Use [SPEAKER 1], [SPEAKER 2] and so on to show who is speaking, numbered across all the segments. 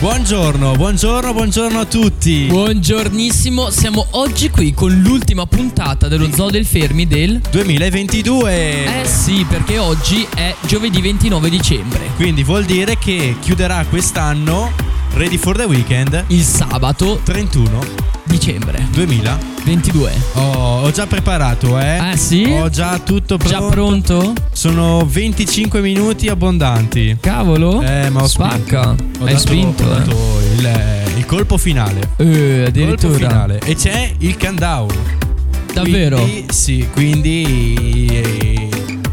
[SPEAKER 1] Buongiorno, buongiorno, buongiorno a tutti.
[SPEAKER 2] Buongiornissimo, siamo oggi qui con l'ultima puntata dello Zoo del Fermi del
[SPEAKER 1] 2022.
[SPEAKER 2] Eh sì, perché oggi è giovedì 29 dicembre.
[SPEAKER 1] Quindi vuol dire che chiuderà quest'anno Ready for the Weekend
[SPEAKER 2] Il sabato
[SPEAKER 1] 31
[SPEAKER 2] dicembre
[SPEAKER 1] 2022.
[SPEAKER 2] 22.
[SPEAKER 1] Oh, ho già preparato, eh.
[SPEAKER 2] Ah sì?
[SPEAKER 1] Ho già tutto pronto.
[SPEAKER 2] Già pronto?
[SPEAKER 1] Sono 25 minuti abbondanti.
[SPEAKER 2] Cavolo.
[SPEAKER 1] Eh, ma ho
[SPEAKER 2] Spacca.
[SPEAKER 1] Ho
[SPEAKER 2] Hai
[SPEAKER 1] dato-
[SPEAKER 2] spinto,
[SPEAKER 1] ho
[SPEAKER 2] eh.
[SPEAKER 1] dato il, il colpo finale.
[SPEAKER 2] Eh,
[SPEAKER 1] Colpo
[SPEAKER 2] addirittura.
[SPEAKER 1] finale. E c'è il countdown.
[SPEAKER 2] Davvero?
[SPEAKER 1] Quindi, sì, quindi eh,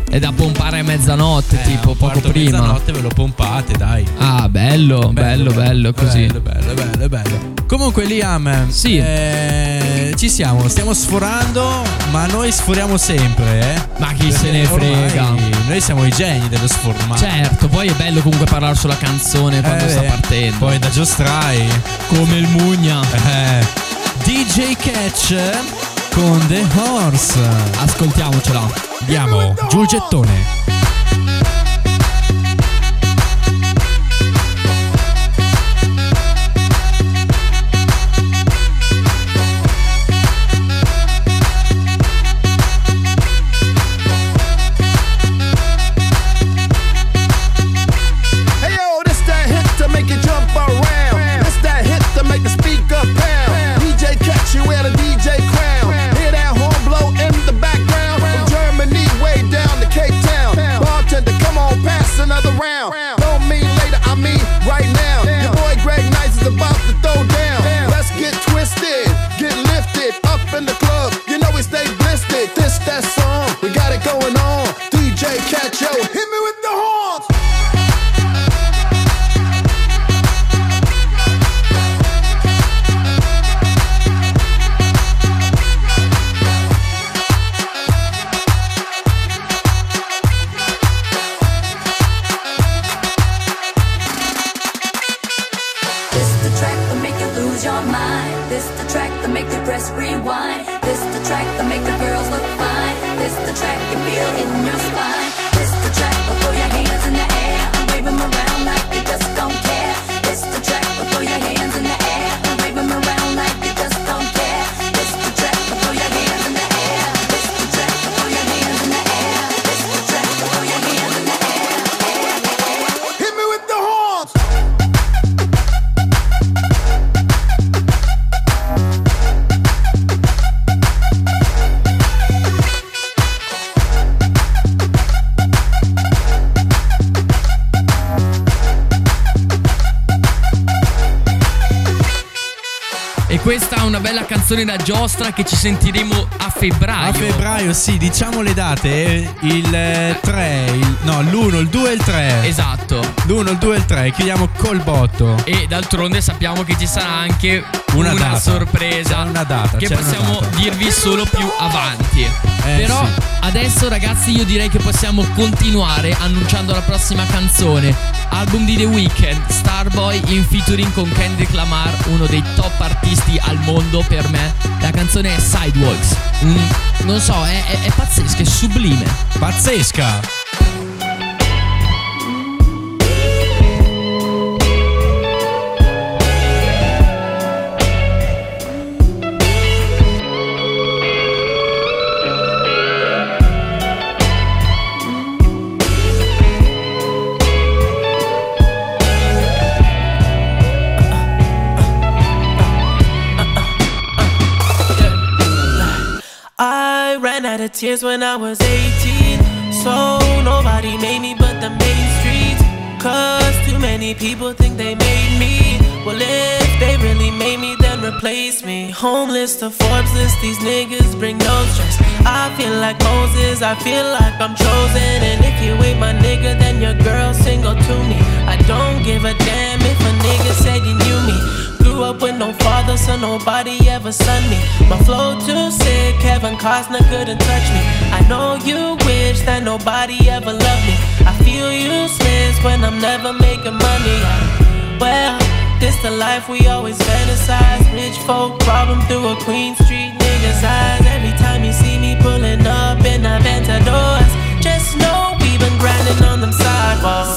[SPEAKER 2] È da pompare a mezzanotte,
[SPEAKER 1] eh,
[SPEAKER 2] tipo poco prima.
[SPEAKER 1] mezzanotte ve lo pompate, dai.
[SPEAKER 2] Ah, bello, bello, bello, così.
[SPEAKER 1] Bello, bello, bello, bello. Comunque Liam,
[SPEAKER 2] Sì.
[SPEAKER 1] eh, ci siamo, stiamo sforando, ma noi sforiamo sempre, eh.
[SPEAKER 2] Ma chi se ne
[SPEAKER 1] Perché
[SPEAKER 2] frega.
[SPEAKER 1] Noi siamo i geni dello sformare.
[SPEAKER 2] Certo, poi è bello comunque parlare sulla canzone quando
[SPEAKER 1] Eh,
[SPEAKER 2] sta partendo.
[SPEAKER 1] Poi da giostrai.
[SPEAKER 2] come il Mugna.
[SPEAKER 1] Eh, DJ Catch con The Horse.
[SPEAKER 2] Ascoltiamocela.
[SPEAKER 1] Andiamo, giù il gettone.
[SPEAKER 2] Canzone da giostra che ci sentiremo a febbraio.
[SPEAKER 1] A febbraio, sì, diciamo le date. eh, Il 3, il, no, l'1, il 2 e il 3.
[SPEAKER 2] Esatto.
[SPEAKER 1] L'1, il 2 e il 3. Chiudiamo col botto.
[SPEAKER 2] E d'altronde sappiamo che ci sarà anche
[SPEAKER 1] Una
[SPEAKER 2] una, sorpresa.
[SPEAKER 1] C'è una data,
[SPEAKER 2] Che possiamo
[SPEAKER 1] data.
[SPEAKER 2] dirvi solo più avanti. Però
[SPEAKER 1] sì.
[SPEAKER 2] adesso ragazzi io direi che possiamo continuare annunciando la prossima canzone. Album di The Weeknd, Starboy in featuring con Kendrick Lamar, uno dei top artisti al mondo per me. La canzone Sidewalks. Mm, non so, è, è- è pazzesca, è sublime.
[SPEAKER 1] Pazzesca.
[SPEAKER 3] Shed tears when I was 18. So nobody made me but the main streets. Cause too many people think they made me. Well, if they really made me, then replace me. Homeless to Forbes list, these niggas bring no stress. I feel like Moses, I feel like I'm chosen. And if you ain't my nigga, then your girl single to me. I don't give a damn if a nigga said you knew me. Grew up with no father, so nobody ever son me. My flow too sick, Kevin Costner couldn't touch me. I know you wish that nobody ever loved me. I feel useless when I'm never making money. Well, this the life we always fantasize. Rich folk problem through a Queen Street nigga's eyes. Every time you see me pulling up in Aventadors, just know we been grinding on them. Sidewalks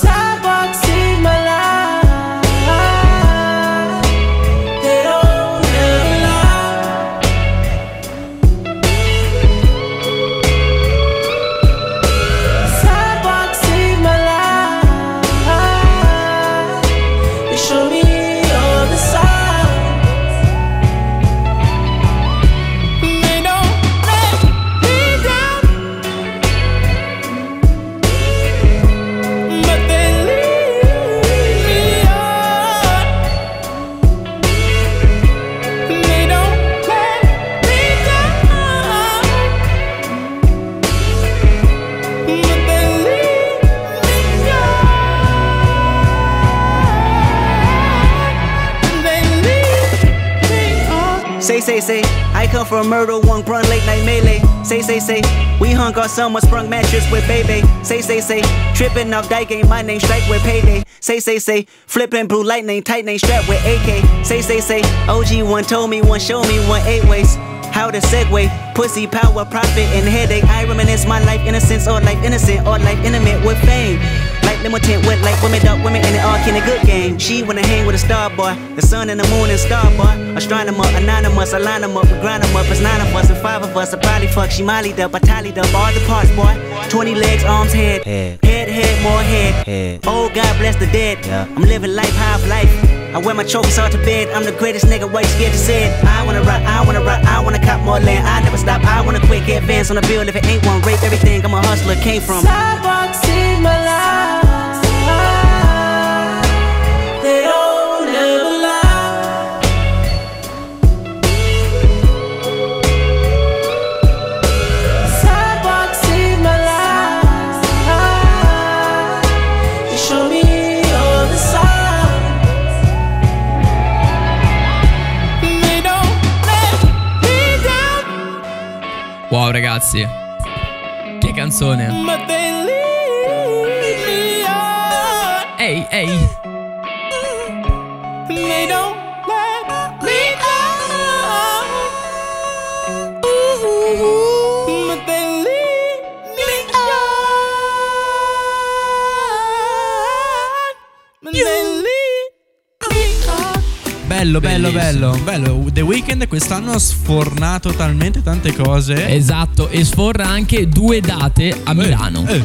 [SPEAKER 4] come from murder, one run late night melee. Say, say, say, we hung our summer sprung mattress with baby. Say, say, say, tripping off die game, my name strike with payday. Say, say, say, flipping blue lightning, tight name strap with AK. Say, say, say, OG one told me, one show me, one eight ways. How to segue, pussy power, profit, and headache. I reminisce my life innocence or life innocent or life intimate with fame. Like like women, dark women, and it all can a good game. She wanna hang with a star boy, the sun and the moon and star boy. Astronomer, anonymous, I line 'em up, we grind 'em up. It's nine of us and five of us. I probably fuck, she mollied up, I tallied up all the parts, boy. 20 legs, arms, head, head, head, head more head. head. Oh, God bless the dead. I'm living life, half life. I wear my trophies all to bed. I'm the greatest nigga, why you scared to say it? I wanna rock, I wanna rock, I wanna cop more land. I never stop, I wanna quick advance on the bill. If it ain't one, rape everything. I'm a hustler, came from.
[SPEAKER 3] Sidewalks in my life.
[SPEAKER 2] Ragazzi. Che canzone. Ehi, ehi.
[SPEAKER 3] They don't
[SPEAKER 5] Bello, bello, bello, bello. The Weeknd quest'anno ha sfornato talmente tante cose.
[SPEAKER 2] Esatto, e sforra anche due date a Milano.
[SPEAKER 5] Eh,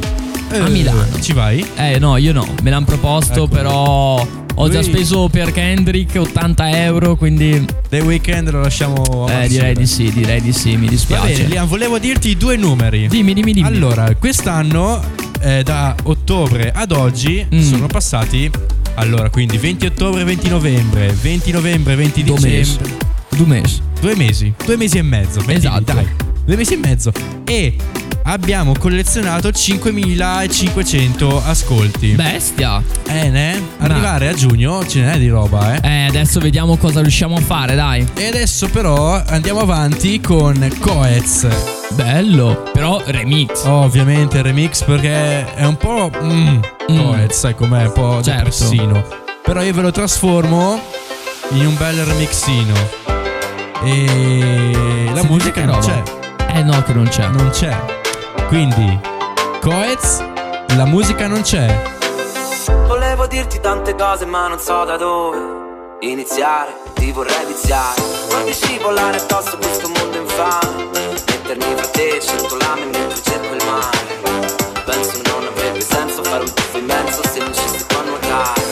[SPEAKER 5] eh,
[SPEAKER 2] A Milano.
[SPEAKER 5] Ci vai?
[SPEAKER 2] Eh no, io no, me l'hanno proposto,
[SPEAKER 5] Ecco.
[SPEAKER 2] però ho già speso per Kendrick 80 euro, quindi
[SPEAKER 5] The Weeknd lo lasciamo.
[SPEAKER 2] eh, direi di sì, direi di sì, mi
[SPEAKER 5] Va
[SPEAKER 2] dispiace.
[SPEAKER 5] bene, Liam, volevo dirti due numeri.
[SPEAKER 2] Dimmi, dimmi, dimmi.
[SPEAKER 5] Allora, quest'anno, eh, da ottobre ad oggi,
[SPEAKER 2] Mm.
[SPEAKER 5] sono passati. Allora, quindi 20 ottobre, 20 novembre, 20 novembre, 20
[SPEAKER 2] Due
[SPEAKER 5] dicembre.
[SPEAKER 2] mesi. Due mesi.
[SPEAKER 5] Due mesi, due mesi e mezzo.
[SPEAKER 2] Esatto.
[SPEAKER 5] Dai, due mesi e mezzo. E abbiamo collezionato 5500 ascolti.
[SPEAKER 2] Bestia.
[SPEAKER 5] Eh, ne? Arrivare a giugno ce n'è di roba, eh.
[SPEAKER 2] Eh, adesso vediamo cosa riusciamo a fare, dai.
[SPEAKER 5] E adesso però andiamo avanti con Coez.
[SPEAKER 2] Bello. Però remix.
[SPEAKER 5] Ovviamente il remix perché è un po'... Mm,
[SPEAKER 2] Mm.
[SPEAKER 5] Coez, sai com'è? Un po'
[SPEAKER 2] Certo.
[SPEAKER 5] depressino. Però io ve lo trasformo in un bel remixino. E la
[SPEAKER 2] Significa
[SPEAKER 5] musica non
[SPEAKER 2] roba.
[SPEAKER 5] c'è.
[SPEAKER 2] Eh no, che non c'è.
[SPEAKER 5] Non c'è. Quindi, Coez, la musica non c'è.
[SPEAKER 6] Volevo dirti tante cose ma non so da dove iniziare, ti vorrei viziare Vorrei scivolare addosso questo mondo infame Mettermi fra te, circolame mentre cerco il mare Penso non avrebbe senso fare un tuffo immenso se non ci sto a nuotare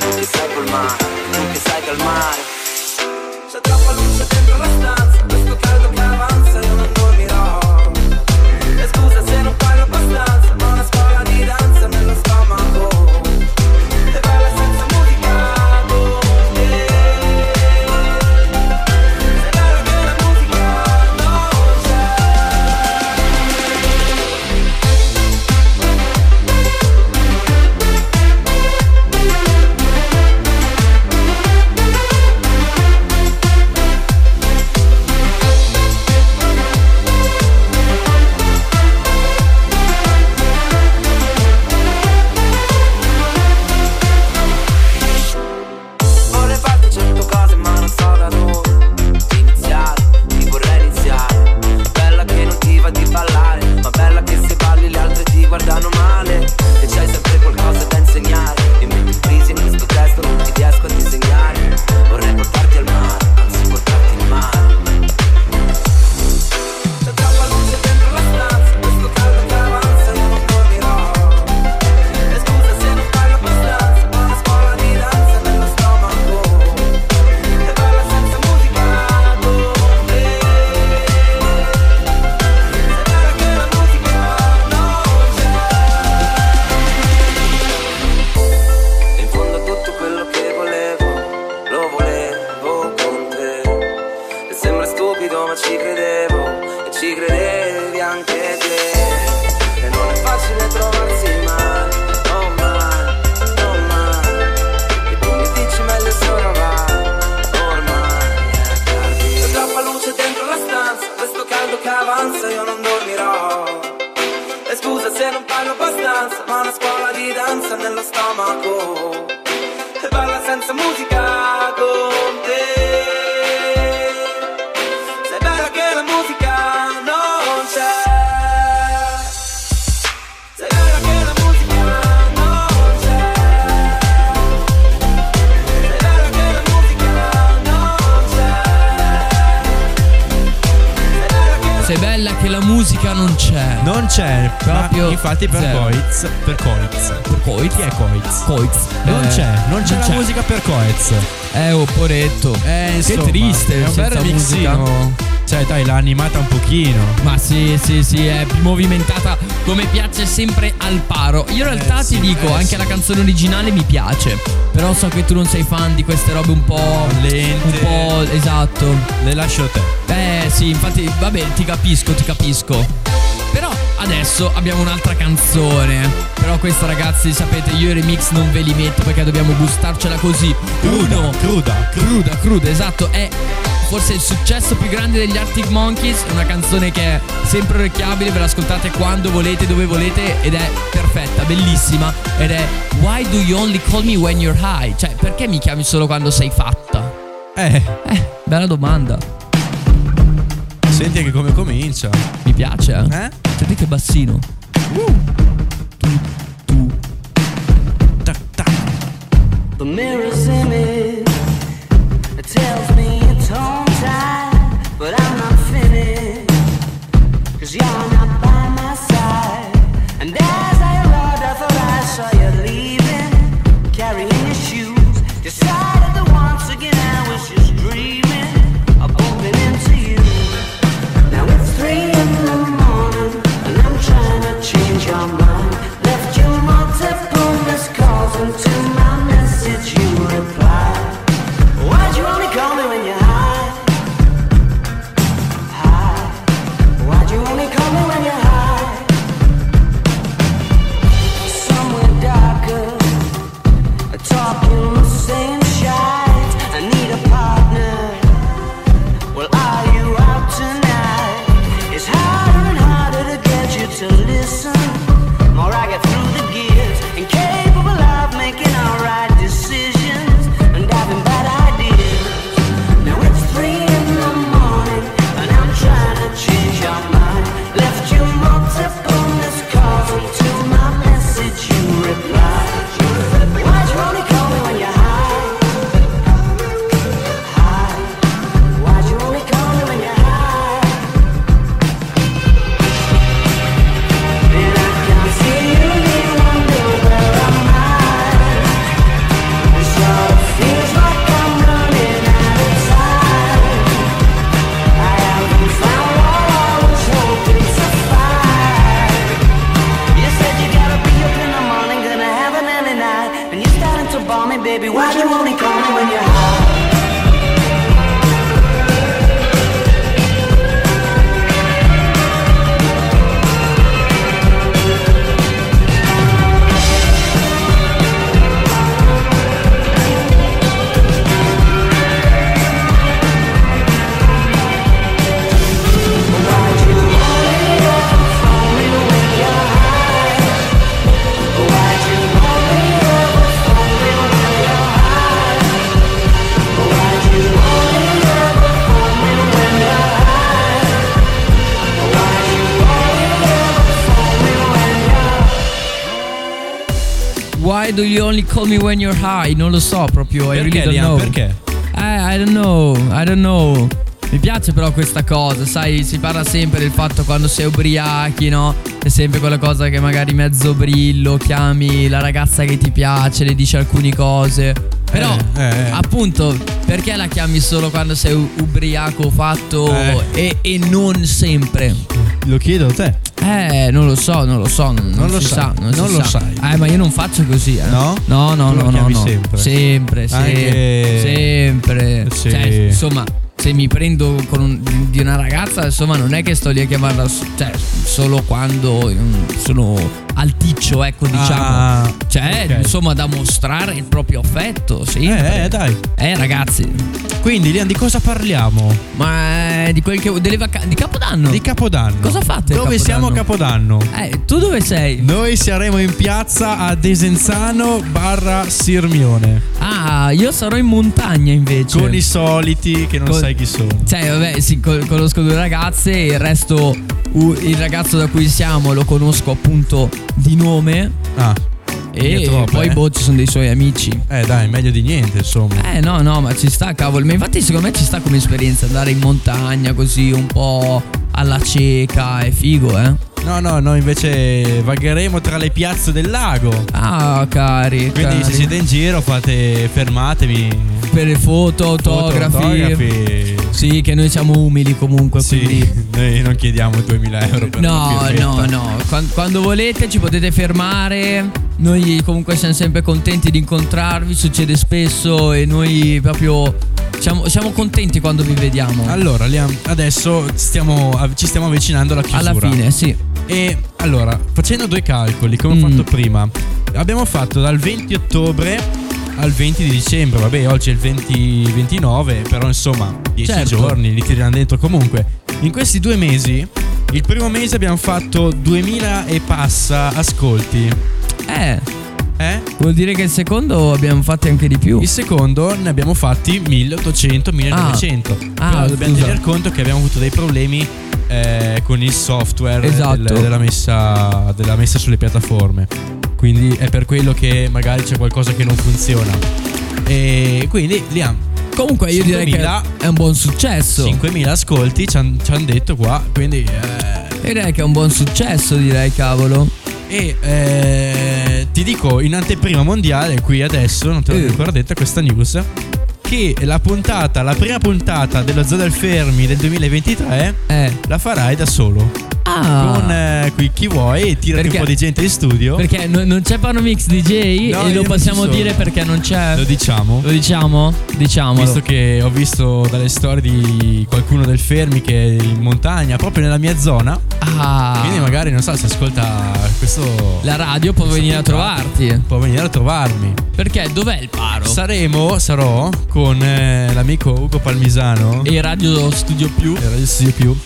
[SPEAKER 6] tu che sai col mare, tu che sai calmare musica non c'è. Non c'è
[SPEAKER 2] Proprio
[SPEAKER 5] infatti per
[SPEAKER 2] zero.
[SPEAKER 5] Coiz, per Coiz.
[SPEAKER 2] Per Coiz?
[SPEAKER 5] Chi è Coiz?
[SPEAKER 2] Coiz.
[SPEAKER 5] Non
[SPEAKER 2] Eh,
[SPEAKER 5] c'è, non c'è la
[SPEAKER 2] c'è.
[SPEAKER 5] musica per Coiz.
[SPEAKER 2] Eh, oh, poretto.
[SPEAKER 5] Eh,
[SPEAKER 2] che
[SPEAKER 5] insomma,
[SPEAKER 2] triste.
[SPEAKER 5] È un bel remixino. Cioè, dai, l'ha animata un pochino.
[SPEAKER 2] Ma sì, sì, sì, è movimentata come piace sempre al paro. Io in realtà
[SPEAKER 5] Eh,
[SPEAKER 2] ti
[SPEAKER 5] sì,
[SPEAKER 2] dico,
[SPEAKER 5] eh,
[SPEAKER 2] anche
[SPEAKER 5] sì.
[SPEAKER 2] la canzone originale mi piace. Però so che tu non sei fan di queste robe un po'
[SPEAKER 5] Lente.
[SPEAKER 2] Un po' esatto.
[SPEAKER 5] Le lascio a te.
[SPEAKER 2] Eh sì, infatti, vabbè, ti capisco, ti capisco. Però adesso abbiamo un'altra canzone. Però questa ragazzi, sapete, io i remix non ve li metto perché dobbiamo gustarcela così.
[SPEAKER 5] Cruda,
[SPEAKER 2] Uno,
[SPEAKER 5] cruda,
[SPEAKER 2] cruda, cruda, esatto. È forse il successo più grande degli Arctic Monkeys. È una canzone che è sempre orecchiabile, ve l'ascoltate quando volete, dove volete ed è perfetta, bellissima. Ed è Why do you only call me when you're high? Cioè, perché mi chiami solo quando sei fatta?
[SPEAKER 5] Eh,
[SPEAKER 2] Eh, bella domanda.
[SPEAKER 5] senti che come comincia.
[SPEAKER 2] Mi piace, eh?
[SPEAKER 5] Eh?
[SPEAKER 2] Senti che bassino.
[SPEAKER 5] Tac, tac.
[SPEAKER 7] The mirror's image tells me tongues out.
[SPEAKER 2] Do you only call me when you're high? Non lo so proprio. I really
[SPEAKER 5] Perché,
[SPEAKER 2] don't
[SPEAKER 5] Liam?
[SPEAKER 2] know.
[SPEAKER 5] Perché?
[SPEAKER 2] Eh, I don't know, I don't know. Mi piace però questa cosa, sai, si parla sempre del fatto quando sei ubriachi, no? È sempre quella cosa che magari mezzo brillo, chiami la ragazza che ti piace, le dici alcune cose. Però,
[SPEAKER 5] Eh, eh, eh.
[SPEAKER 2] appunto, perché la chiami solo quando sei u- ubriaco fatto
[SPEAKER 5] Eh.
[SPEAKER 2] e, e non sempre?
[SPEAKER 5] Lo chiedo a te.
[SPEAKER 2] Eh, non lo so, non lo so, non,
[SPEAKER 5] Non lo
[SPEAKER 2] sa, non,
[SPEAKER 5] non lo
[SPEAKER 2] sa.
[SPEAKER 5] sai.
[SPEAKER 2] Eh, ma io non faccio così, eh.
[SPEAKER 5] No?
[SPEAKER 2] No, no,
[SPEAKER 5] Tu
[SPEAKER 2] no, no,
[SPEAKER 5] chiami
[SPEAKER 2] no.
[SPEAKER 5] sempre?
[SPEAKER 2] Sempre, se-
[SPEAKER 5] Anche-
[SPEAKER 2] sempre.
[SPEAKER 5] Sì.
[SPEAKER 2] Cioè, insomma, se mi prendo un- di- una ragazza, insomma, non è che sto lì a chiamarla, cioè, solo quando sono al ticcio, ecco, diciamo.
[SPEAKER 5] Ah,
[SPEAKER 2] cioè,
[SPEAKER 5] ok.
[SPEAKER 2] insomma, da mostrare il proprio affetto, sì.
[SPEAKER 5] Eh, eh, dai.
[SPEAKER 2] Eh, ragazzi,
[SPEAKER 5] Quindi, Liam, di cosa parliamo?
[SPEAKER 2] ma eh, di quel che delle vacanze di Capodanno.
[SPEAKER 5] Di Capodanno.
[SPEAKER 2] Cosa fate
[SPEAKER 5] Dove
[SPEAKER 2] Capodanno?
[SPEAKER 5] siamo a Capodanno?
[SPEAKER 2] Eh, tu dove sei?
[SPEAKER 5] Noi saremo in piazza a Desenzano barra Sirmione.
[SPEAKER 2] Ah, io sarò in montagna invece.
[SPEAKER 5] Con i soliti che non
[SPEAKER 2] Con-
[SPEAKER 5] sai chi sono.
[SPEAKER 2] Cioè, vabbè, sì, co- conosco due ragazze e il resto, il ragazzo da cui siamo lo conosco appunto di nome
[SPEAKER 5] Ah,
[SPEAKER 2] e
[SPEAKER 5] troppo,
[SPEAKER 2] poi
[SPEAKER 5] eh.
[SPEAKER 2] boh, ci sono dei suoi amici.
[SPEAKER 5] eh dai, meglio di niente, insomma.
[SPEAKER 2] Eh no, no, ma ci sta, cavolo. Ma infatti secondo me ci sta come esperienza andare in montagna così un po' alla cieca, è figo, eh.
[SPEAKER 5] No, no, noi invece vagheremo tra le piazze del lago.
[SPEAKER 2] Ah, cari.
[SPEAKER 5] Quindi
[SPEAKER 2] cari.
[SPEAKER 5] se siete in giro fate fermatevi.
[SPEAKER 2] per le foto, autografi.
[SPEAKER 5] Foto, autografi.
[SPEAKER 2] Sì, che noi siamo umili comunque, quindi
[SPEAKER 5] Sì, noi non chiediamo 2000 euro per
[SPEAKER 2] No, no, no. Quan- Quando, volete ci potete fermare. Noi comunque siamo sempre contenti di incontrarvi. Succede spesso e noi proprio siamo, siamo contenti quando vi vediamo.
[SPEAKER 5] Allora, Liam, adesso stiamo, ci stiamo avvicinando alla chiusura.
[SPEAKER 2] Alla fine, sì.
[SPEAKER 5] E allora, facendo due calcoli, come ho
[SPEAKER 2] Mm.
[SPEAKER 5] fatto prima, abbiamo fatto dal 20 ottobre al 20 di dicembre. Vabbè, oggi è il 20, 29, però insomma, 10
[SPEAKER 2] Certo.
[SPEAKER 5] giorni li tiriamo dentro comunque. In questi due mesi, il primo mese abbiamo fatto 2000 e passa ascolti.
[SPEAKER 2] Eh,
[SPEAKER 5] Eh?
[SPEAKER 2] vuol dire che il secondo abbiamo fatti anche di più.
[SPEAKER 5] Il secondo ne abbiamo fatti 1800, 1900.
[SPEAKER 2] Ah,
[SPEAKER 5] Però dobbiamo tener conto che abbiamo avuto dei problemi eh, con il software
[SPEAKER 2] Esatto.
[SPEAKER 5] del- della, messa, della messa sulle piattaforme. Quindi è per quello che magari c'è qualcosa che non funziona. E quindi Liam,
[SPEAKER 2] Comunque io direi che
[SPEAKER 5] 5.000
[SPEAKER 2] è un buon successo.
[SPEAKER 5] 5.000 ascolti ci hanno detto qua. Quindi eh,
[SPEAKER 2] direi che è un buon successo, direi, cavolo.
[SPEAKER 5] E eh, ti dico in anteprima mondiale, qui adesso, non te l'ho
[SPEAKER 2] Eh.
[SPEAKER 5] ancora detta questa news, che la puntata, la prima puntata dello Zoo del Fermi del 2023
[SPEAKER 2] Eh.
[SPEAKER 5] la farai da solo.
[SPEAKER 2] Ah.
[SPEAKER 5] Con eh, qui chi vuoi, tirati
[SPEAKER 2] Perché-
[SPEAKER 5] un po' di gente in studio.
[SPEAKER 2] Perché no- non c'è Panomix DJ
[SPEAKER 5] No,
[SPEAKER 2] e lo possiamo dire perché non c'è.
[SPEAKER 5] Lo diciamo.
[SPEAKER 2] Lo diciamo? Diciamolo.
[SPEAKER 5] Visto che ho visto dalle storie di qualcuno del Fermi che è in montagna, proprio nella mia zona.
[SPEAKER 2] Ah.
[SPEAKER 5] Quindi magari non so se ascolta questo.
[SPEAKER 2] La radio può venire a trovarti.
[SPEAKER 5] Può venire a trovarmi.
[SPEAKER 2] Perché dov'è il paro?
[SPEAKER 5] Saremo, sarò con eh, l'amico Ugo Palmisano
[SPEAKER 2] e Radio Studio Più.
[SPEAKER 5] e Radio Studio Più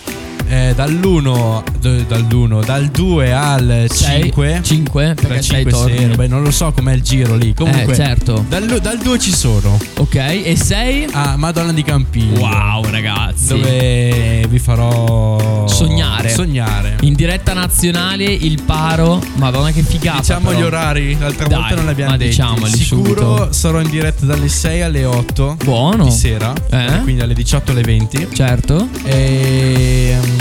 [SPEAKER 5] eh, dall'1 dall'1 dal 2 al 5
[SPEAKER 2] 5 perché
[SPEAKER 5] dal
[SPEAKER 2] sei
[SPEAKER 5] 5
[SPEAKER 2] torni.
[SPEAKER 5] sera beh non lo so com'è il giro lì comunque
[SPEAKER 2] Eh, certo.
[SPEAKER 5] dal, dal 2 ci sono
[SPEAKER 2] Ok, e sei?
[SPEAKER 5] a Madonna di Campiglio
[SPEAKER 2] Wow, ragazzi.
[SPEAKER 5] dove vi farò
[SPEAKER 2] Sognare.
[SPEAKER 5] sognare
[SPEAKER 2] In diretta nazionale il paro. Madonna che figata.
[SPEAKER 5] Diciamo
[SPEAKER 2] però.
[SPEAKER 5] gli orari, l'altra
[SPEAKER 2] Dai,
[SPEAKER 5] volta non li abbiamo
[SPEAKER 2] ma
[SPEAKER 5] detti.
[SPEAKER 2] diciamoli
[SPEAKER 5] Sicuro
[SPEAKER 2] subito.
[SPEAKER 5] sarò in diretta dalle 6 alle 8
[SPEAKER 2] Buono.
[SPEAKER 5] di sera,
[SPEAKER 2] Eh?
[SPEAKER 5] quindi alle 18 alle 20.
[SPEAKER 2] Certo.
[SPEAKER 5] E mm,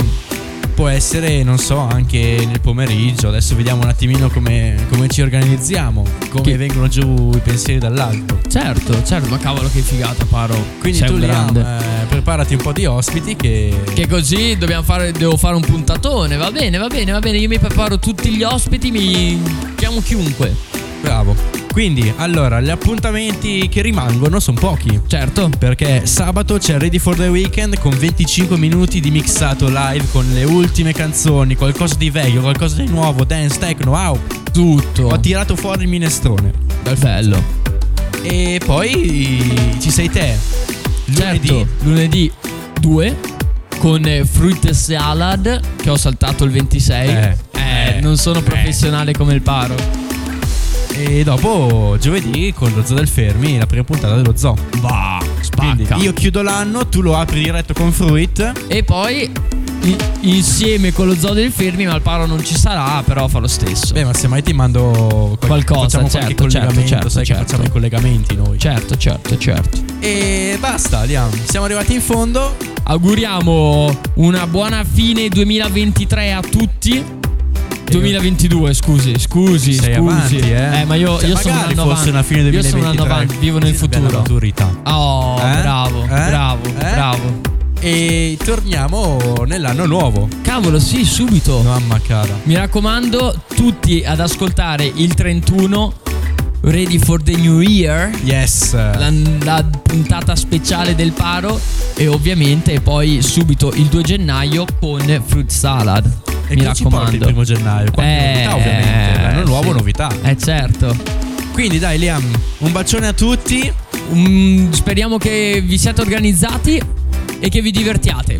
[SPEAKER 5] può essere, non so, anche nel pomeriggio. Adesso vediamo un attimino come, come ci organizziamo, come
[SPEAKER 2] Che-
[SPEAKER 5] vengono giù i pensieri dall'alto.
[SPEAKER 2] Certo, certo. Ma cavolo che figata, paro.
[SPEAKER 5] Quindi
[SPEAKER 2] sei
[SPEAKER 5] tu Liam,
[SPEAKER 2] grande.
[SPEAKER 5] eh, preparati un po' di ospiti che...
[SPEAKER 2] Che così dobbiamo fare, devo fare un puntatone. Va bene, va bene, va bene. Io mi preparo tutti gli ospiti, mi chiamo chiunque.
[SPEAKER 5] Bravo. Quindi, allora, gli appuntamenti che rimangono sono pochi.
[SPEAKER 2] Certo.
[SPEAKER 5] Perché sabato c'è Ready for the Weekend con 25 minuti di mixato live con le ultime canzoni, qualcosa di vecchio, qualcosa di nuovo, dance, techno, wow.
[SPEAKER 2] Tutto.
[SPEAKER 5] Ho tirato fuori il minestrone.
[SPEAKER 2] Dal bello.
[SPEAKER 5] E poi ci sei te. Lunedì.
[SPEAKER 2] Certo, lunedì 2 con eh, Fruit Salad che ho saltato il 26.
[SPEAKER 5] Eh,
[SPEAKER 2] Eh,
[SPEAKER 5] eh,
[SPEAKER 2] non sono
[SPEAKER 5] eh.
[SPEAKER 2] professionale come il paro.
[SPEAKER 5] E dopo giovedì con lo Zoo del Fermi, la prima puntata dello Zoo.
[SPEAKER 2] Bah,
[SPEAKER 5] Quindi
[SPEAKER 2] spacca.
[SPEAKER 5] io chiudo l'anno, tu lo apri diretto con Fruit.
[SPEAKER 2] E poi i- insieme con lo zoo del Fermi, ma il paro non ci sarà, però fa lo stesso.
[SPEAKER 5] Beh, ma semmai ti mando qual-
[SPEAKER 2] Qualcosa,
[SPEAKER 5] facciamo
[SPEAKER 2] certo, certo,
[SPEAKER 5] collegamento,
[SPEAKER 2] certo,
[SPEAKER 5] sai
[SPEAKER 2] certo.
[SPEAKER 5] che facciamo i collegamenti noi.
[SPEAKER 2] Certo, certo, certo.
[SPEAKER 5] E basta, andiamo. Siamo arrivati in fondo.
[SPEAKER 2] Auguriamo una buona fine 2023 a tutti. 2022, scusi, scusi,
[SPEAKER 5] Sei
[SPEAKER 2] scusi.
[SPEAKER 5] avanti, eh?
[SPEAKER 2] ma io,
[SPEAKER 5] Cioè,
[SPEAKER 2] io sono andando
[SPEAKER 5] fosse
[SPEAKER 2] avanti.
[SPEAKER 5] una fine
[SPEAKER 2] Io
[SPEAKER 5] 2023.
[SPEAKER 2] sono andando avanti, vivo nel futuro.
[SPEAKER 5] maturità.
[SPEAKER 2] Oh,
[SPEAKER 5] Eh?
[SPEAKER 2] bravo,
[SPEAKER 5] Eh?
[SPEAKER 2] bravo,
[SPEAKER 5] Eh?
[SPEAKER 2] bravo.
[SPEAKER 5] E torniamo nell'anno nuovo.
[SPEAKER 2] Cavolo, sì, subito.
[SPEAKER 5] Mamma cara.
[SPEAKER 2] Mi raccomando, tutti ad ascoltare il 31 Ready for the New Year.
[SPEAKER 5] Yes.
[SPEAKER 2] La, la puntata speciale del paro e ovviamente poi subito il 2 gennaio con Fruit Salad.
[SPEAKER 5] E
[SPEAKER 2] Mi
[SPEAKER 5] porti il
[SPEAKER 2] raccomando.
[SPEAKER 5] primo gennaio?
[SPEAKER 2] Eh,
[SPEAKER 5] novità, ovviamente. L'anno nuovo,
[SPEAKER 2] sì.
[SPEAKER 5] novità.
[SPEAKER 2] Eh certo.
[SPEAKER 5] Quindi dai, Liam, un bacione a tutti.
[SPEAKER 2] Mm, speriamo che vi siate organizzati e che vi divertiate.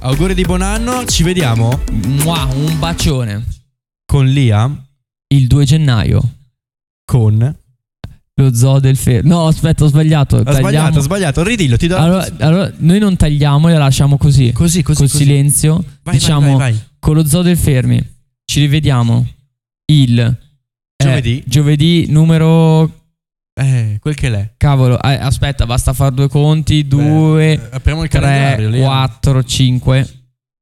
[SPEAKER 5] Auguri di buon anno. Ci vediamo
[SPEAKER 2] Mua, un bacione.
[SPEAKER 5] con Liam.
[SPEAKER 2] Il 2 gennaio.
[SPEAKER 5] Con.
[SPEAKER 2] Lo zoo del ferro. No, aspetta, ho sbagliato.
[SPEAKER 5] Ho
[SPEAKER 2] Tagliamo-
[SPEAKER 5] sbagliato, ho sbagliato. Ridillo, ti do.
[SPEAKER 2] Allora, allora, noi non tagliamo e la lasciamo così.
[SPEAKER 5] Così, così.
[SPEAKER 2] Col
[SPEAKER 5] così.
[SPEAKER 2] silenzio.
[SPEAKER 5] Vai,
[SPEAKER 2] diciamo
[SPEAKER 5] vai, vai, vai.
[SPEAKER 2] Con lo zoo del fermi. Ci rivediamo il eh,
[SPEAKER 5] Giovedì.
[SPEAKER 2] giovedì numero.
[SPEAKER 5] Eh, quel che l'è.
[SPEAKER 2] Cavolo, eh, aspetta, basta fare due conti. Due,
[SPEAKER 5] Eh, apriamo il
[SPEAKER 2] 3,
[SPEAKER 5] calendario. Liam.
[SPEAKER 2] 4, 5.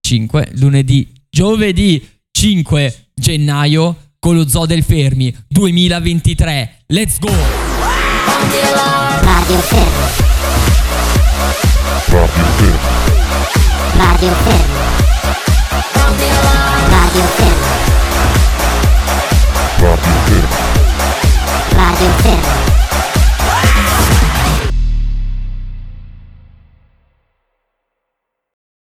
[SPEAKER 2] 5. Lunedì, giovedì 5 gennaio con lo zoo del fermi 2023. Let's go!
[SPEAKER 8] Radio Fermo. Radio Fermo. Radio Fermo. Radio Ferro. Radio Ferro. Radio Ferro.